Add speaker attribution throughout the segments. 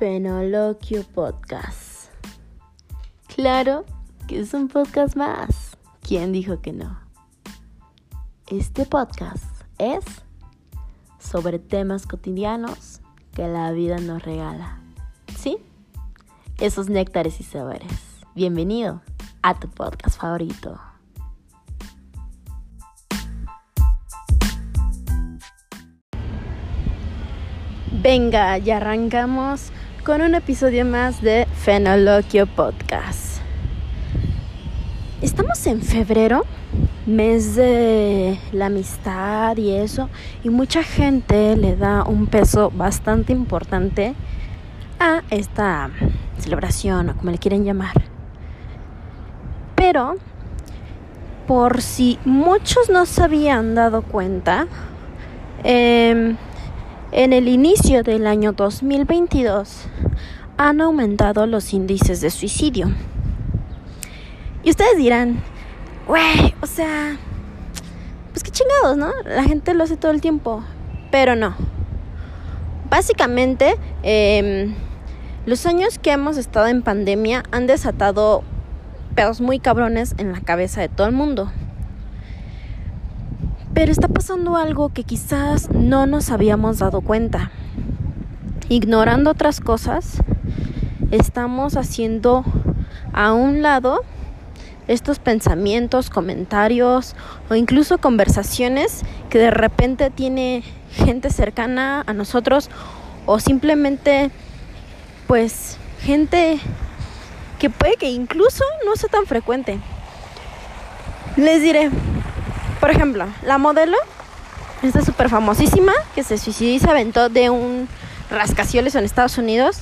Speaker 1: Fenoloquio Podcast. Claro que es un podcast más. ¿Quién dijo que no? Este podcast es sobre temas cotidianos que la vida nos regala. ¿Sí? Esos néctares y sabores. Bienvenido a tu podcast favorito. Venga, ya arrancamos con un episodio más de Fenoloquio Podcast. Estamos en febrero, mes de la amistad y eso, y mucha gente le da un peso bastante importante a esta celebración o como le quieren llamar. Pero, por si muchos no se habían dado cuenta, eh, en el inicio del año 2022 han aumentado los índices de suicidio. Y ustedes dirán, güey, o sea, pues qué chingados, ¿no? La gente lo hace todo el tiempo, pero no. Básicamente, eh, los años que hemos estado en pandemia han desatado pedos muy cabrones en la cabeza de todo el mundo. Pero está pasando algo que quizás no nos habíamos dado cuenta. Ignorando otras cosas, estamos haciendo a un lado estos pensamientos, comentarios o incluso conversaciones que de repente tiene gente cercana a nosotros o simplemente pues gente que puede que incluso no sea tan frecuente. Les diré, por ejemplo, la modelo, esta súper famosísima, que se suicidó y se aventó de un rascacielos en Estados Unidos,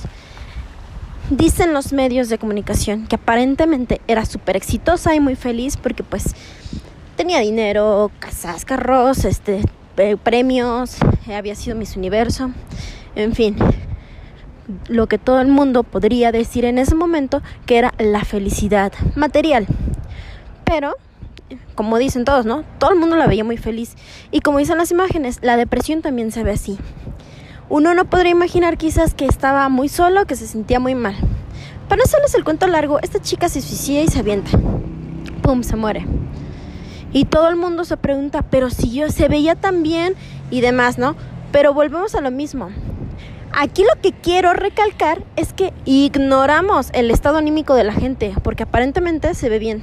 Speaker 1: dicen los medios de comunicación que aparentemente era súper exitosa y muy feliz porque pues tenía dinero, casas, carros, este, premios, había sido Miss Universo, en fin, lo que todo el mundo podría decir en ese momento que era la felicidad material. Pero como dicen todos, ¿no? Todo el mundo la veía muy feliz. Y como dicen las imágenes, la depresión también se ve así. Uno no podría imaginar quizás que estaba muy solo, que se sentía muy mal. Para no hacerles el cuento largo, esta chica se suicida y se avienta. ¡Pum! Se muere. Y todo el mundo se pregunta, pero si yo se veía tan bien y demás, ¿no? Pero volvemos a lo mismo. Aquí lo que quiero recalcar es que ignoramos el estado anímico de la gente, porque aparentemente se ve bien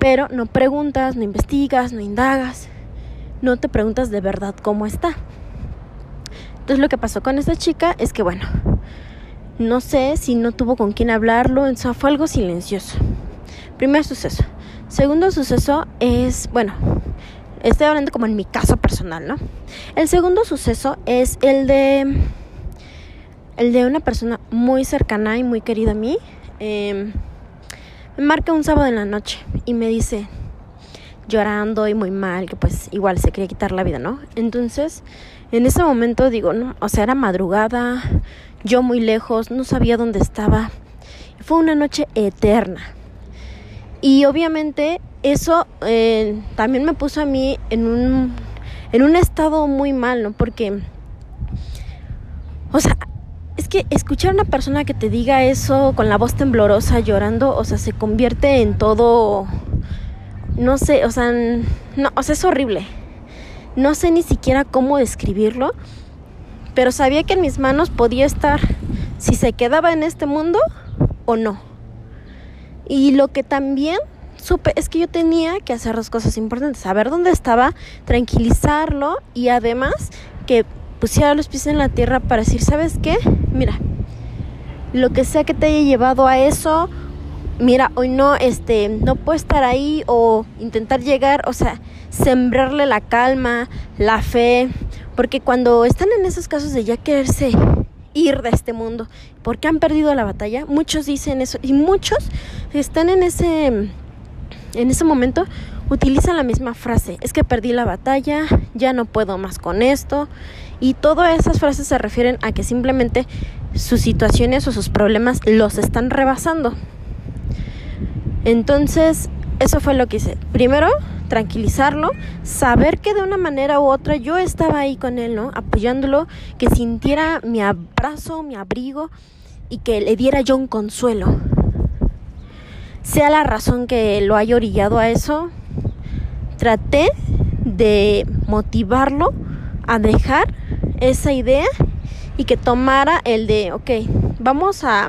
Speaker 1: pero no preguntas, no investigas, no indagas, no te preguntas de verdad cómo está. Entonces lo que pasó con esta chica es que, bueno, no sé si no tuvo con quién hablarlo, fue algo silencioso. Primer suceso. Segundo suceso es, bueno, estoy hablando como en mi caso personal, ¿no? El segundo suceso es el de, el de una persona muy cercana y muy querida a mí. Eh, me marca un sábado en la noche y me dice, llorando y muy mal, que pues igual se quería quitar la vida, ¿no? Entonces, en ese momento digo, no, o sea, era madrugada, yo muy lejos, no sabía dónde estaba. Fue una noche eterna. Y obviamente eso eh, también me puso a mí en un, en un estado muy mal, ¿no? Porque, o sea, que escuchar a una persona que te diga eso con la voz temblorosa, llorando, o sea, se convierte en todo, no sé, o sea, no, o sea, es horrible. No sé ni siquiera cómo describirlo, pero sabía que en mis manos podía estar si se quedaba en este mundo o no. Y lo que también supe es que yo tenía que hacer dos cosas importantes, saber dónde estaba, tranquilizarlo y además que pusiera los pies en la tierra para decir, ¿sabes qué? Mira, lo que sea que te haya llevado a eso, mira, hoy no, este, no puedo estar ahí o intentar llegar, o sea, sembrarle la calma, la fe, porque cuando están en esos casos de ya quererse ir de este mundo, porque han perdido la batalla, muchos dicen eso y muchos están en ese en ese momento utilizan la misma frase, es que perdí la batalla, ya no puedo más con esto y todas esas frases se refieren a que simplemente sus situaciones o sus problemas los están rebasando. Entonces, eso fue lo que hice. Primero, tranquilizarlo, saber que de una manera u otra yo estaba ahí con él, ¿no? Apoyándolo, que sintiera mi abrazo, mi abrigo y que le diera yo un consuelo. Sea la razón que lo haya orillado a eso, traté de motivarlo a dejar esa idea y que tomara el de, ok, vamos a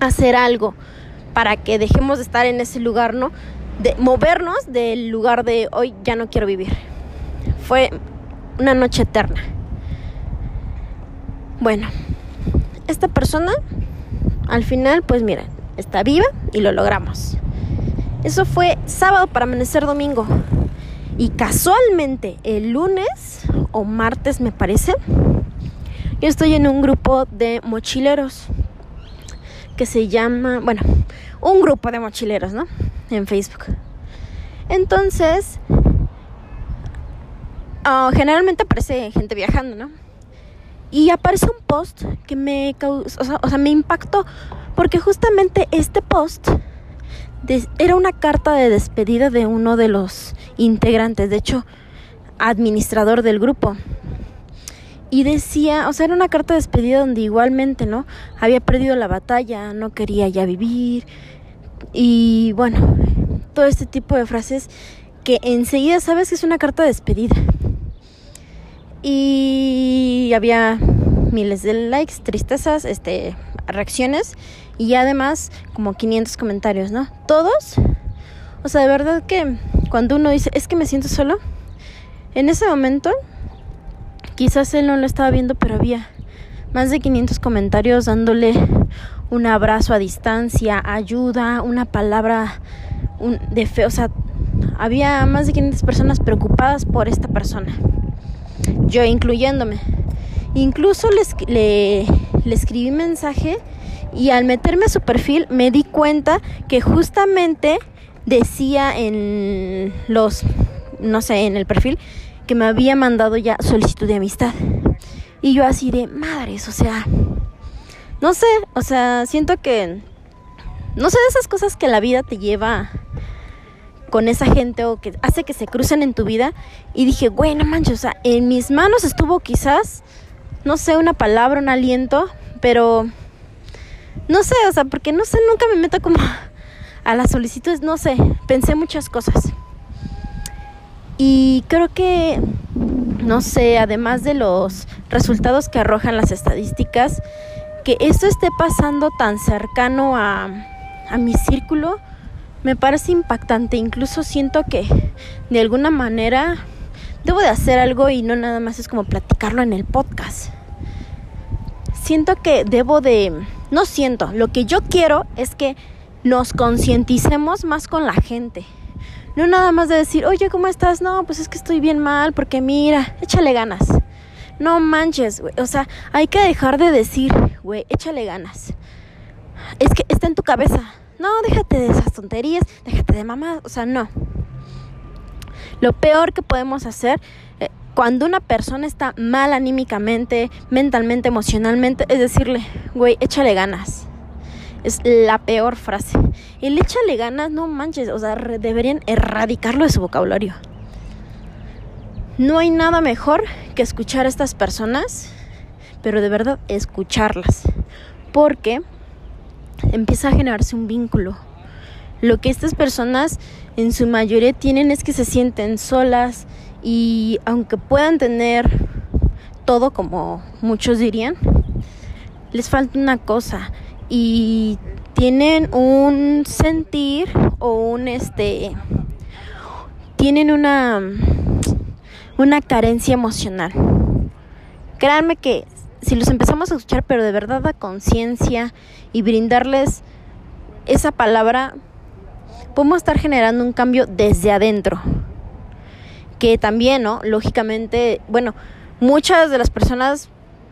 Speaker 1: hacer algo para que dejemos de estar en ese lugar, ¿no? De movernos del lugar de hoy ya no quiero vivir. Fue una noche eterna. Bueno, esta persona al final, pues mira, está viva y lo logramos. Eso fue sábado para amanecer domingo. Y casualmente el lunes o martes me parece, yo estoy en un grupo de mochileros que se llama, bueno, un grupo de mochileros, ¿no? En Facebook. Entonces, ah, generalmente aparece gente viajando, ¿no? Y aparece un post que me causó, o sea, me impactó porque justamente este post era una carta de despedida de uno de los integrantes, de hecho, administrador del grupo. Y decía, o sea, era una carta de despedida donde igualmente, ¿no? Había perdido la batalla, no quería ya vivir. Y bueno, todo este tipo de frases que enseguida sabes que es una carta de despedida. Y había miles de likes, tristezas, este, reacciones y además como 500 comentarios, ¿no? Todos, o sea, de verdad que cuando uno dice, es que me siento solo, en ese momento, quizás él no lo estaba viendo, pero había más de 500 comentarios dándole un abrazo a distancia, ayuda, una palabra de fe, o sea, había más de 500 personas preocupadas por esta persona, yo incluyéndome. Incluso le, le escribí mensaje y al meterme a su perfil me di cuenta que justamente decía en los, no sé, en el perfil que me había mandado ya solicitud de amistad. Y yo así de madres, o sea, no sé, o sea, siento que, no sé de esas cosas que la vida te lleva con esa gente o que hace que se crucen en tu vida. Y dije, bueno, manches, o sea, en mis manos estuvo quizás, no sé, una palabra, un aliento, pero no sé, o sea, porque no sé, nunca me meto como a las solicitudes, no sé, pensé muchas cosas. Y creo que, no sé, además de los resultados que arrojan las estadísticas, que esto esté pasando tan cercano a, a mi círculo, me parece impactante. Incluso siento que de alguna manera debo de hacer algo y no nada más es como platicarlo en el podcast. Siento que debo de no siento, lo que yo quiero es que nos concienticemos más con la gente. No nada más de decir, oye, ¿cómo estás? No, pues es que estoy bien mal, porque mira, échale ganas. No manches, güey. O sea, hay que dejar de decir, güey, échale ganas. Es que está en tu cabeza. No, déjate de esas tonterías, déjate de mamá. O sea, no. Lo peor que podemos hacer cuando una persona está mal anímicamente, mentalmente, emocionalmente, es decirle, güey, échale ganas. Es la peor frase. El échale ganas, no manches, o sea, deberían erradicarlo de su vocabulario. No hay nada mejor que escuchar a estas personas, pero de verdad escucharlas, porque empieza a generarse un vínculo. Lo que estas personas en su mayoría tienen es que se sienten solas, y aunque puedan tener todo como muchos dirían, les falta una cosa y tienen un sentir o un este tienen una una carencia emocional. Créanme que si los empezamos a escuchar pero de verdad a conciencia y brindarles esa palabra podemos estar generando un cambio desde adentro que también, ¿no? Lógicamente, bueno, muchas de las personas,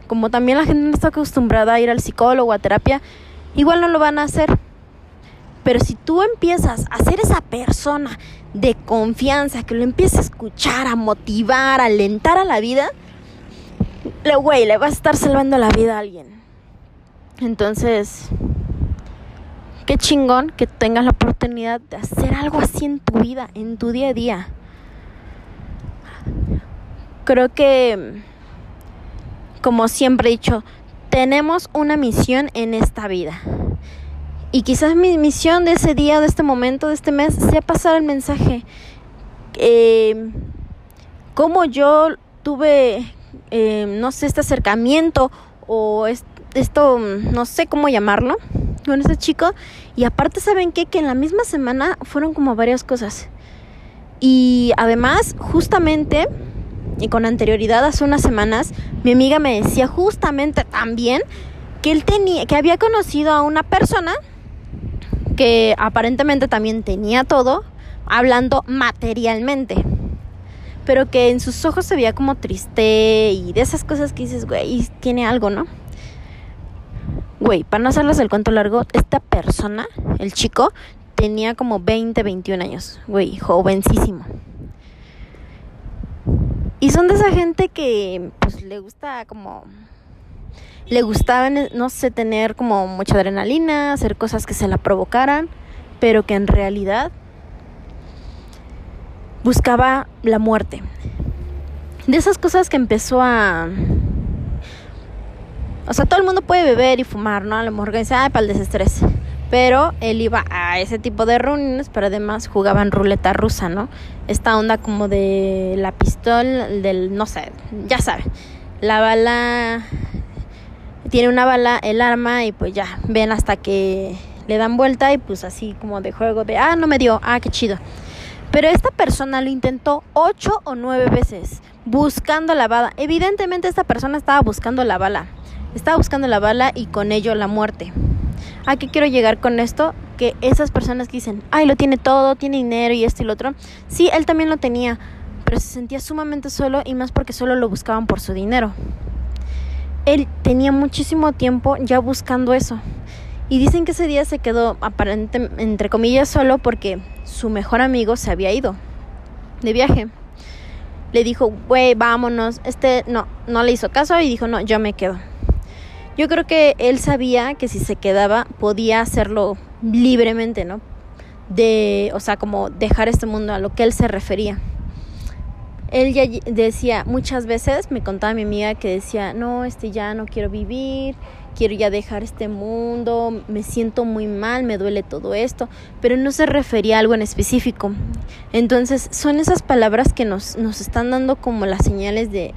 Speaker 1: como también la gente no está acostumbrada a ir al psicólogo, a terapia, igual no lo van a hacer. Pero si tú empiezas a ser esa persona de confianza, que lo empiezas a escuchar, a motivar, a alentar a la vida, le, güey, le vas a estar salvando la vida a alguien. Entonces, qué chingón que tengas la oportunidad de hacer algo así en tu vida, en tu día a día creo que, como siempre he dicho, tenemos una misión en esta vida. Y quizás mi misión de ese día, de este momento, de este mes, sea pasar el mensaje. Eh, como yo tuve, eh, no sé, este acercamiento o esto, no sé cómo llamarlo, con ese chico. Y aparte, ¿saben qué? Que en la misma semana fueron como varias cosas. Y además, justamente, y con anterioridad, hace unas semanas, mi amiga me decía justamente también que él tenía, que había conocido a una persona que aparentemente también tenía todo, hablando materialmente. Pero que en sus ojos se veía como triste y de esas cosas que dices, güey, tiene algo, ¿no? Güey, para no hacerles el cuento largo, esta persona, el chico, tenía como 20, 21 años. Güey, jovencísimo. Y son de esa gente que pues le gusta como le gustaba no sé tener como mucha adrenalina, hacer cosas que se la provocaran, pero que en realidad buscaba la muerte. De esas cosas que empezó a o sea, todo el mundo puede beber y fumar, ¿no? A lo mejor dice, ah, para el desestrés. Pero él iba a ese tipo de reuniones, pero además jugaban ruleta rusa, ¿no? Esta onda como de la pistola, del, no sé, ya saben. La bala, tiene una bala, el arma y pues ya, ven hasta que le dan vuelta y pues así como de juego de, ah, no me dio, ah, qué chido. Pero esta persona lo intentó ocho o nueve veces, buscando la bala. Evidentemente esta persona estaba buscando la bala estaba buscando la bala y con ello la muerte. ¿A qué quiero llegar con esto? Que esas personas dicen, ay, lo tiene todo, tiene dinero y esto y lo otro. Sí, él también lo tenía, pero se sentía sumamente solo y más porque solo lo buscaban por su dinero. Él tenía muchísimo tiempo ya buscando eso. Y dicen que ese día se quedó aparentemente, entre comillas, solo porque su mejor amigo se había ido de viaje. Le dijo, güey, vámonos. Este no, no le hizo caso y dijo, no, yo me quedo. Yo creo que él sabía que si se quedaba podía hacerlo libremente, ¿no? De, o sea, como dejar este mundo a lo que él se refería. Él ya decía muchas veces, me contaba mi amiga que decía, no, este ya no quiero vivir, quiero ya dejar este mundo, me siento muy mal, me duele todo esto, pero no se refería a algo en específico. Entonces, son esas palabras que nos, nos están dando como las señales de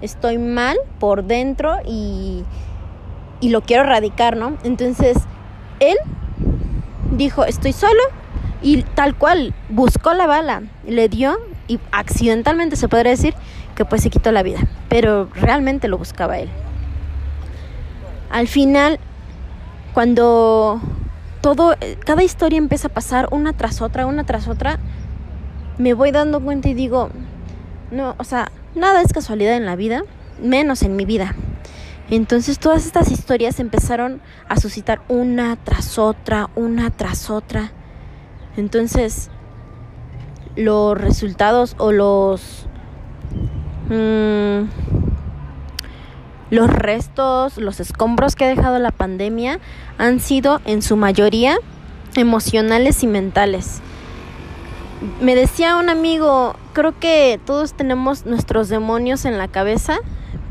Speaker 1: estoy mal por dentro y, y lo quiero erradicar, ¿no? Entonces, él dijo, estoy solo y tal cual, buscó la bala, le dio y accidentalmente se podría decir que pues se quitó la vida, pero realmente lo buscaba él. Al final, cuando todo, cada historia empieza a pasar una tras otra, una tras otra, me voy dando cuenta y digo, no, o sea, nada es casualidad en la vida, menos en mi vida. Entonces todas estas historias empezaron a suscitar una tras otra, una tras otra. Entonces los resultados o los mm, los restos, los escombros que ha dejado la pandemia han sido en su mayoría emocionales y mentales. Me decía un amigo, creo que todos tenemos nuestros demonios en la cabeza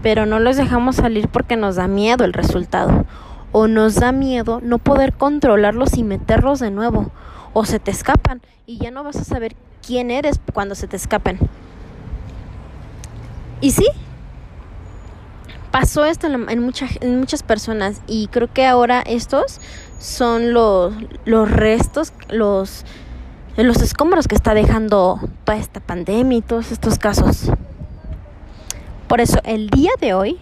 Speaker 1: pero no los dejamos salir porque nos da miedo el resultado o nos da miedo no poder controlarlos y meterlos de nuevo o se te escapan y ya no vas a saber quién eres cuando se te escapen. Y sí, pasó esto en, en muchas personas y creo que ahora estos son los, los restos, los, los escombros que está dejando toda esta pandemia y todos estos casos. Por eso el día de hoy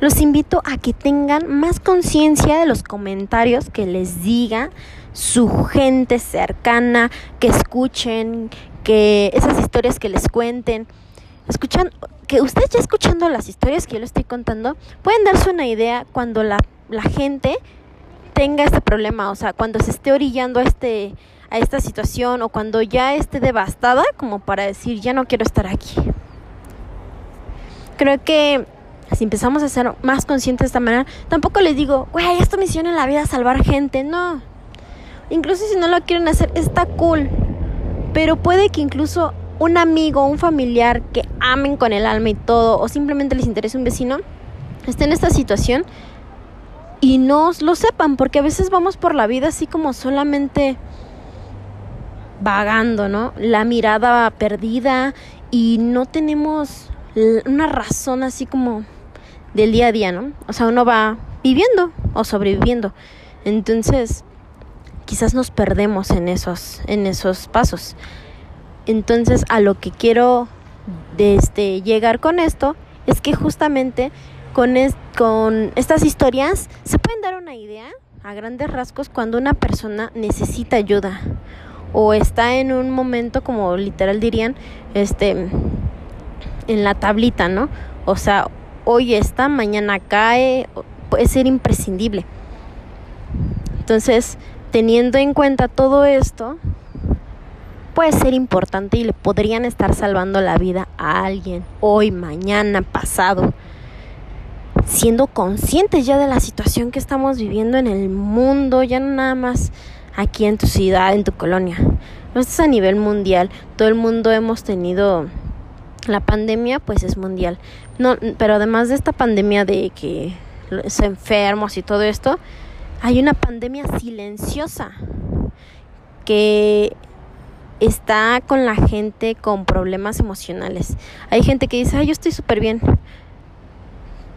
Speaker 1: los invito a que tengan más conciencia de los comentarios que les diga su gente cercana, que escuchen, que esas historias que les cuenten. Escuchan, que ustedes ya escuchando las historias que yo les estoy contando, pueden darse una idea cuando la, la gente tenga este problema, o sea, cuando se esté orillando a este a esta situación o cuando ya esté devastada como para decir ya no quiero estar aquí creo que si empezamos a ser más conscientes de esta manera, tampoco les digo, güey, esta misión en la vida es salvar gente, no. Incluso si no lo quieren hacer, está cool. Pero puede que incluso un amigo, un familiar que amen con el alma y todo, o simplemente les interese un vecino, esté en esta situación y no lo sepan, porque a veces vamos por la vida así como solamente vagando, ¿no? La mirada perdida y no tenemos una razón así como del día a día, ¿no? O sea, uno va viviendo o sobreviviendo. Entonces, quizás nos perdemos en esos en esos pasos. Entonces, a lo que quiero este, llegar con esto es que justamente con, con estas historias se pueden dar una idea a grandes rasgos cuando una persona necesita ayuda o está en un momento como literal dirían este en la tablita, ¿no? O sea, hoy está, mañana cae, puede ser imprescindible. Entonces, teniendo en cuenta todo esto, puede ser importante y le podrían estar salvando la vida a alguien hoy, mañana, pasado siendo conscientes ya de la situación que estamos viviendo en el mundo, ya no nada más aquí en tu ciudad, en tu colonia. Esto es a nivel mundial. Todo el mundo hemos tenido la pandemia, pues es mundial. No, pero además de esta pandemia de que los enfermos y todo esto, hay una pandemia silenciosa que está con la gente con problemas emocionales. Hay gente que dice, ay, yo estoy súper bien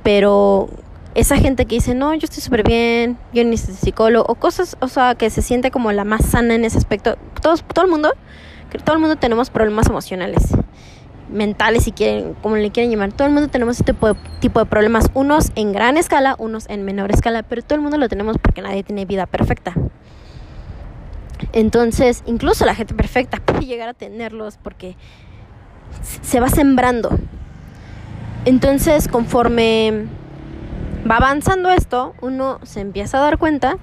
Speaker 1: pero esa gente que dice, no, yo estoy súper bien, yo ni soy psicólogo, o cosas, o sea, que se siente como la más sana en ese aspecto. Todos, todo el mundo, todo el mundo tenemos problemas emocionales, mentales, si quieren, como le quieren llamar. Todo el mundo tenemos este tipo de, tipo de problemas, unos en gran escala, unos en menor escala, pero todo el mundo lo tenemos porque nadie tiene vida perfecta. Entonces, incluso la gente perfecta puede llegar a tenerlos porque se va sembrando entonces, conforme va avanzando esto, uno se empieza a dar cuenta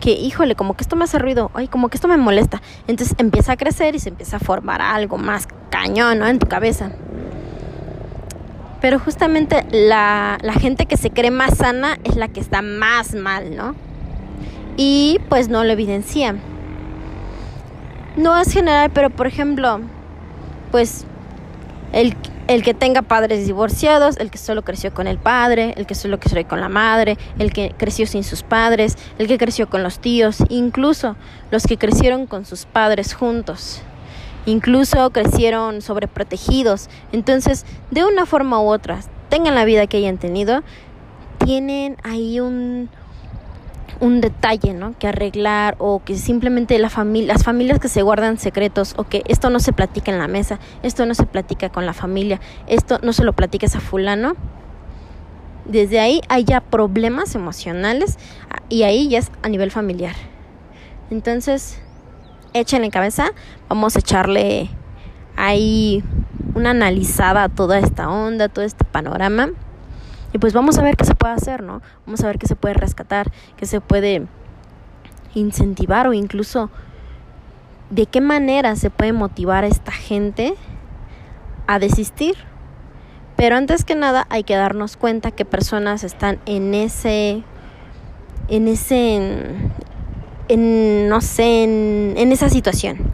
Speaker 1: que, híjole, como que esto me hace ruido, ay, como que esto me molesta. Entonces empieza a crecer y se empieza a formar algo más cañón, ¿no? En tu cabeza. Pero justamente la, la gente que se cree más sana es la que está más mal, ¿no? Y pues no lo evidencia. No es general, pero por ejemplo, pues el el que tenga padres divorciados, el que solo creció con el padre, el que solo creció con la madre, el que creció sin sus padres, el que creció con los tíos, incluso los que crecieron con sus padres juntos, incluso crecieron sobreprotegidos. Entonces, de una forma u otra, tengan la vida que hayan tenido, tienen ahí un, un detalle, ¿no? Que arreglar o que simplemente la familia, las familias que se guardan secretos o que esto no se platica en la mesa, esto no se platica con la familia, esto no se lo platica a fulano. Desde ahí hay ya problemas emocionales y ahí ya es a nivel familiar. Entonces, échenle cabeza, vamos a echarle ahí una analizada a toda esta onda, todo este panorama y pues vamos a ver qué se puede hacer, ¿no? Vamos a ver qué se puede rescatar, qué se puede incentivar o incluso de qué manera se puede motivar a esta gente a desistir. Pero antes que nada hay que darnos cuenta que personas están en ese, en ese, en, no sé, en, en esa situación.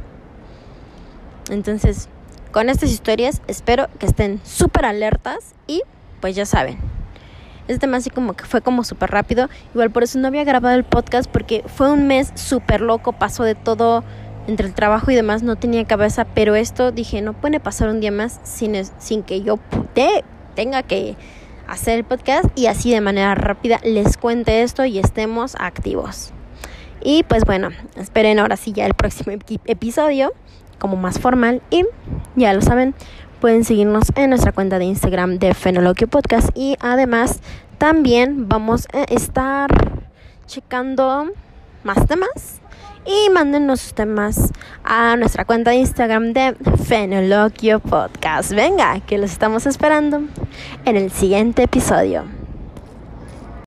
Speaker 1: Entonces, con estas historias espero que estén súper alertas y pues ya saben, este tema así como que fue como súper rápido. Igual por eso no había grabado el podcast porque fue un mes súper loco, pasó de todo entre el trabajo y demás, no tenía cabeza, pero esto dije, no puede pasar un día más sin, sin que yo tenga que hacer el podcast y así de manera rápida les cuente esto y estemos activos. Y pues bueno, esperen ahora sí ya el próximo episodio como más formal y ya lo saben, pueden seguirnos en nuestra cuenta de Instagram de Fenologio Podcast y además también vamos a estar checando más temas y mándenos sus temas a nuestra cuenta de Instagram de Fenologio Podcast. Venga, que los estamos esperando en el siguiente episodio.